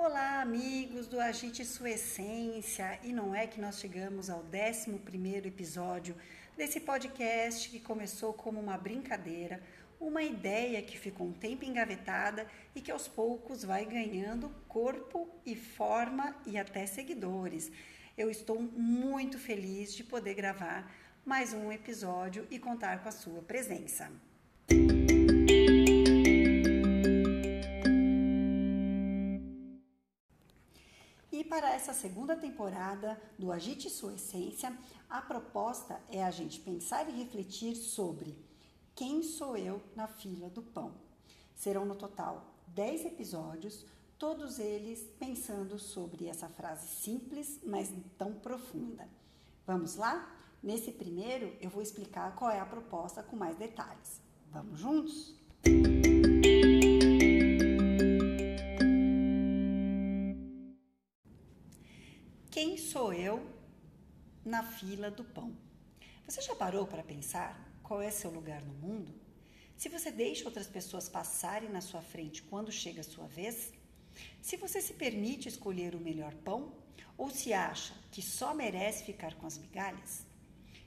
Olá, amigos do Agite Sua Essência! E não é que nós chegamos ao 11 episódio desse podcast que começou como uma brincadeira, uma ideia que ficou um tempo engavetada e que aos poucos vai ganhando corpo e forma e até seguidores. Eu estou muito feliz de poder gravar mais um episódio e contar com a sua presença. Para essa segunda temporada do Agite Sua Essência, a proposta é a gente pensar e refletir sobre quem sou eu na fila do pão. Serão no total 10 episódios, todos eles pensando sobre essa frase simples, mas tão profunda. Vamos lá? Nesse primeiro, eu vou explicar qual é a proposta com mais detalhes. Vamos juntos? Fila do pão? Você já parou para pensar qual é seu lugar no mundo? Se você deixa outras pessoas passarem na sua frente quando chega a sua vez? Se você se permite escolher o melhor pão? Ou se acha que só merece ficar com as migalhas?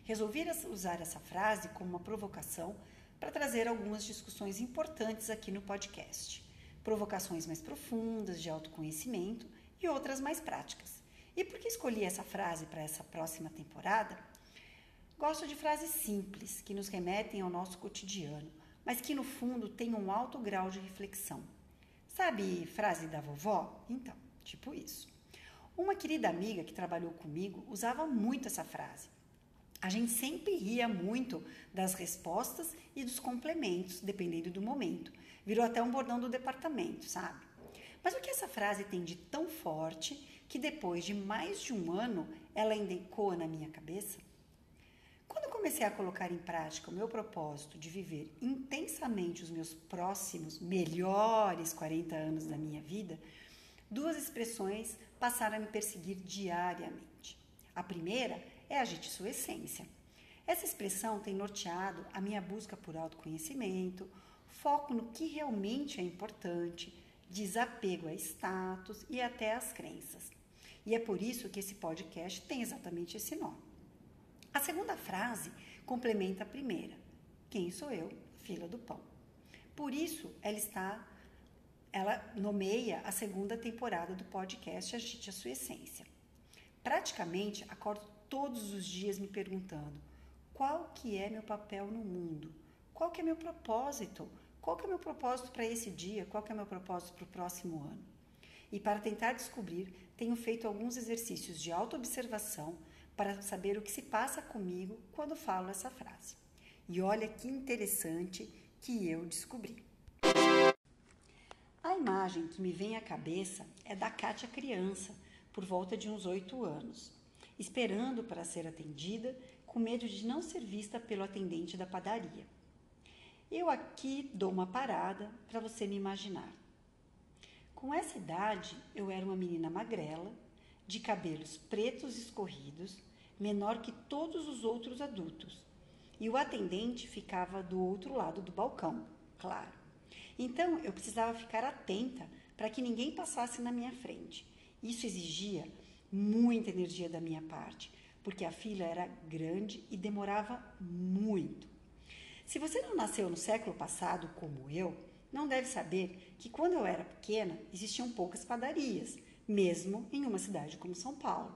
Resolvi usar essa frase como uma provocação para trazer algumas discussões importantes aqui no podcast. Provocações mais profundas, de autoconhecimento e outras mais práticas. E por que escolhi essa frase para essa próxima temporada? Gosto de frases simples que nos remetem ao nosso cotidiano, mas que no fundo têm um alto grau de reflexão. Sabe frase da vovó? Então, tipo isso. Uma querida amiga que trabalhou comigo usava muito essa frase a gente sempre ria muito das respostas e dos complementos, dependendo do momento. Virou até um bordão do departamento, sabe? Mas o que essa frase tem de tão forte que depois de mais de um ano ela ainda ecoa na minha cabeça? Quando comecei a colocar em prática o meu propósito de viver intensamente os meus próximos, melhores 40 anos da minha vida, duas expressões passaram a me perseguir diariamente. A primeira é agite sua essência. Essa expressão tem norteado a minha busca por autoconhecimento, foco no que realmente é importante, desapego a status e até às crenças. E é por isso que esse podcast tem exatamente esse nome. A segunda frase complementa a primeira. Quem sou eu? Fila do pão. Por isso, ela está ela nomeia a segunda temporada do podcast Agite a sua essência. Praticamente acordo todos os dias me perguntando: qual que é meu papel no mundo? Qual que é meu propósito? Qual que é meu propósito para esse dia? Qual que é meu propósito para o próximo ano? E para tentar descobrir, tenho feito alguns exercícios de autoobservação para saber o que se passa comigo quando falo essa frase. E olha que interessante que eu descobri. A imagem que me vem à cabeça é da Kátia criança, por volta de uns oito anos esperando para ser atendida, com medo de não ser vista pelo atendente da padaria. Eu aqui dou uma parada para você me imaginar. Com essa idade, eu era uma menina magrela, de cabelos pretos escorridos, menor que todos os outros adultos. E o atendente ficava do outro lado do balcão, claro. Então eu precisava ficar atenta para que ninguém passasse na minha frente. Isso exigia muita energia da minha parte, porque a fila era grande e demorava muito. Se você não nasceu no século passado, como eu, não deve saber que quando eu era pequena existiam poucas padarias, mesmo em uma cidade como São Paulo.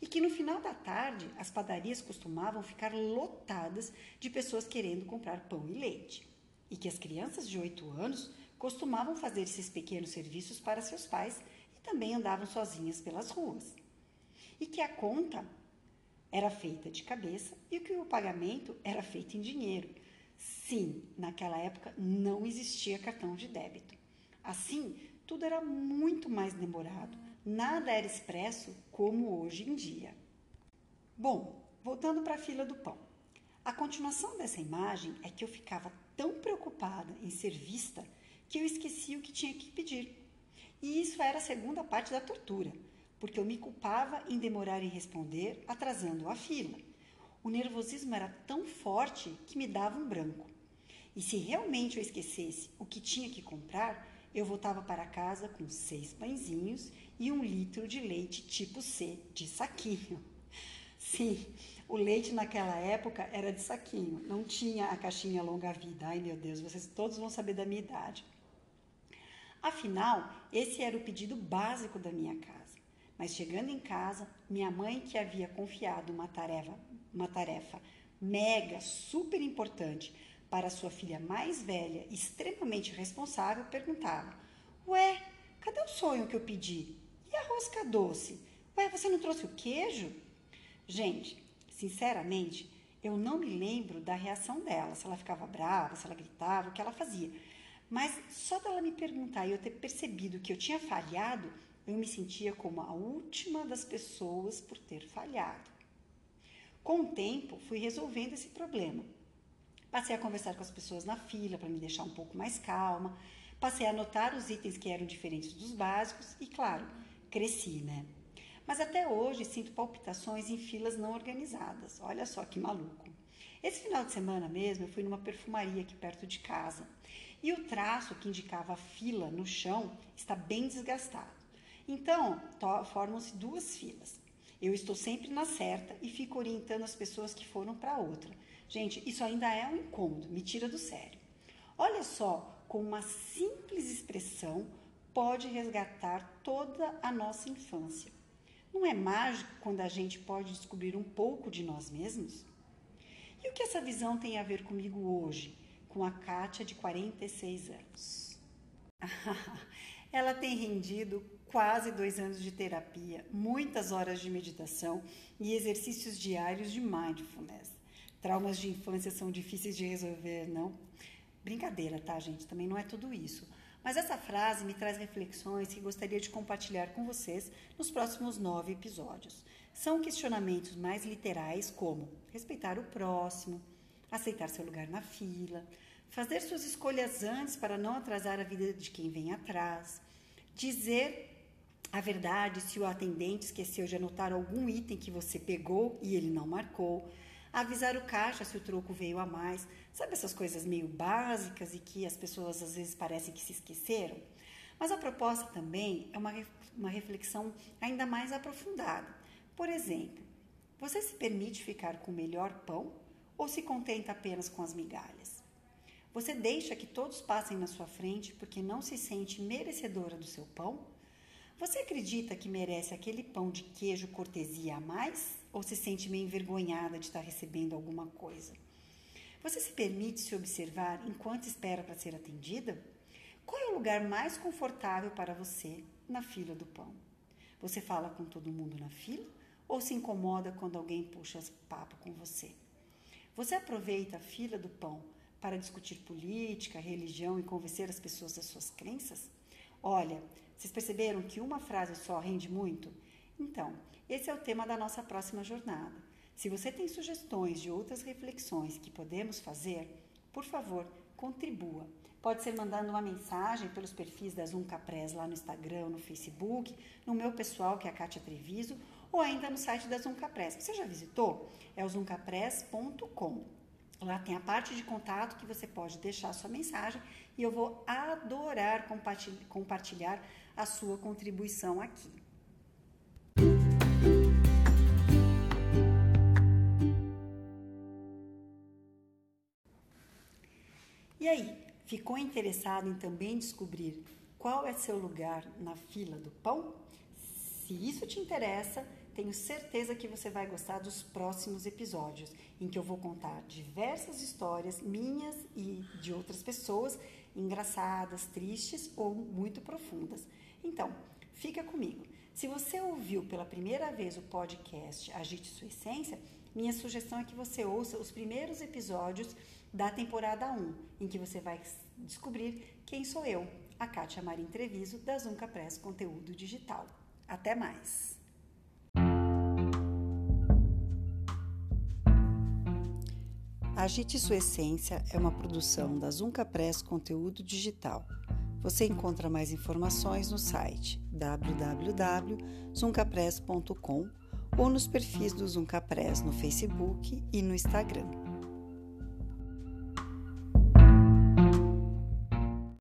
E que no final da tarde as padarias costumavam ficar lotadas de pessoas querendo comprar pão e leite. E que as crianças de 8 anos costumavam fazer esses pequenos serviços para seus pais e também andavam sozinhas pelas ruas e que a conta era feita de cabeça e que o pagamento era feito em dinheiro. Sim, naquela época não existia cartão de débito. Assim, tudo era muito mais demorado, nada era expresso como hoje em dia. Bom, voltando para a fila do pão. A continuação dessa imagem é que eu ficava tão preocupada em ser vista que eu esqueci o que tinha que pedir. E isso era a segunda parte da tortura porque eu me culpava em demorar em responder, atrasando a fila. O nervosismo era tão forte que me dava um branco. E se realmente eu esquecesse o que tinha que comprar, eu voltava para casa com seis pãezinhos e um litro de leite tipo C, de saquinho. Sim, o leite naquela época era de saquinho, não tinha a caixinha longa-vida. Ai meu Deus, vocês todos vão saber da minha idade. Afinal, esse era o pedido básico da minha casa. Mas chegando em casa, minha mãe, que havia confiado uma tarefa, uma tarefa mega, super importante para sua filha mais velha, extremamente responsável, perguntava: Ué, cadê o sonho que eu pedi? E a rosca doce? Ué, você não trouxe o queijo? Gente, sinceramente, eu não me lembro da reação dela, se ela ficava brava, se ela gritava, o que ela fazia. Mas só dela me perguntar e eu ter percebido que eu tinha falhado, eu me sentia como a última das pessoas por ter falhado. Com o tempo, fui resolvendo esse problema. Passei a conversar com as pessoas na fila para me deixar um pouco mais calma. Passei a anotar os itens que eram diferentes dos básicos e, claro, cresci, né? Mas até hoje sinto palpitações em filas não organizadas. Olha só que maluco. Esse final de semana mesmo eu fui numa perfumaria aqui perto de casa e o traço que indicava a fila no chão está bem desgastado. Então, formam-se duas filas. Eu estou sempre na certa e fico orientando as pessoas que foram para outra. Gente, isso ainda é um incômodo, me tira do sério. Olha só como uma simples expressão pode resgatar toda a nossa infância. Não é mágico quando a gente pode descobrir um pouco de nós mesmos? E o que essa visão tem a ver comigo hoje, com a Kátia de 46 anos? Ela tem rendido quase dois anos de terapia, muitas horas de meditação e exercícios diários de mindfulness. Traumas de infância são difíceis de resolver, não? Brincadeira, tá, gente? Também não é tudo isso. Mas essa frase me traz reflexões que gostaria de compartilhar com vocês nos próximos nove episódios. São questionamentos mais literais, como respeitar o próximo, aceitar seu lugar na fila, fazer suas escolhas antes para não atrasar a vida de quem vem atrás, dizer a verdade se o atendente esqueceu de anotar algum item que você pegou e ele não marcou avisar o caixa se o troco veio a mais. Sabe essas coisas meio básicas e que as pessoas às vezes parecem que se esqueceram? Mas a proposta também é uma, uma reflexão ainda mais aprofundada. Por exemplo, você se permite ficar com o melhor pão ou se contenta apenas com as migalhas? Você deixa que todos passem na sua frente porque não se sente merecedora do seu pão? Você acredita que merece aquele pão de queijo cortesia a mais? Ou se sente meio envergonhada de estar recebendo alguma coisa? Você se permite se observar enquanto espera para ser atendida? Qual é o lugar mais confortável para você na fila do pão? Você fala com todo mundo na fila ou se incomoda quando alguém puxa papo com você? Você aproveita a fila do pão para discutir política, religião e convencer as pessoas das suas crenças? Olha, vocês perceberam que uma frase só rende muito? Então, esse é o tema da nossa próxima jornada. Se você tem sugestões de outras reflexões que podemos fazer, por favor, contribua. Pode ser mandando uma mensagem pelos perfis da Zunca Press lá no Instagram, no Facebook, no meu pessoal, que é a Kátia Treviso, ou ainda no site da Zunca Press. Você já visitou? É o zuncapress.com. Lá tem a parte de contato que você pode deixar sua mensagem e eu vou adorar compartilhar a sua contribuição aqui. E aí, ficou interessado em também descobrir qual é seu lugar na fila do pão? Se isso te interessa, tenho certeza que você vai gostar dos próximos episódios, em que eu vou contar diversas histórias minhas e de outras pessoas, engraçadas, tristes ou muito profundas. Então, fica comigo. Se você ouviu pela primeira vez o podcast Agite Sua Essência, minha sugestão é que você ouça os primeiros episódios da temporada 1, em que você vai descobrir quem sou eu, a Kátia Marim Treviso, da Zunca Press Conteúdo Digital. Até mais! Agite Sua Essência é uma produção da Zunca Press Conteúdo Digital. Você encontra mais informações no site www.zuncapress.com ou nos perfis do Zunca Press no Facebook e no Instagram.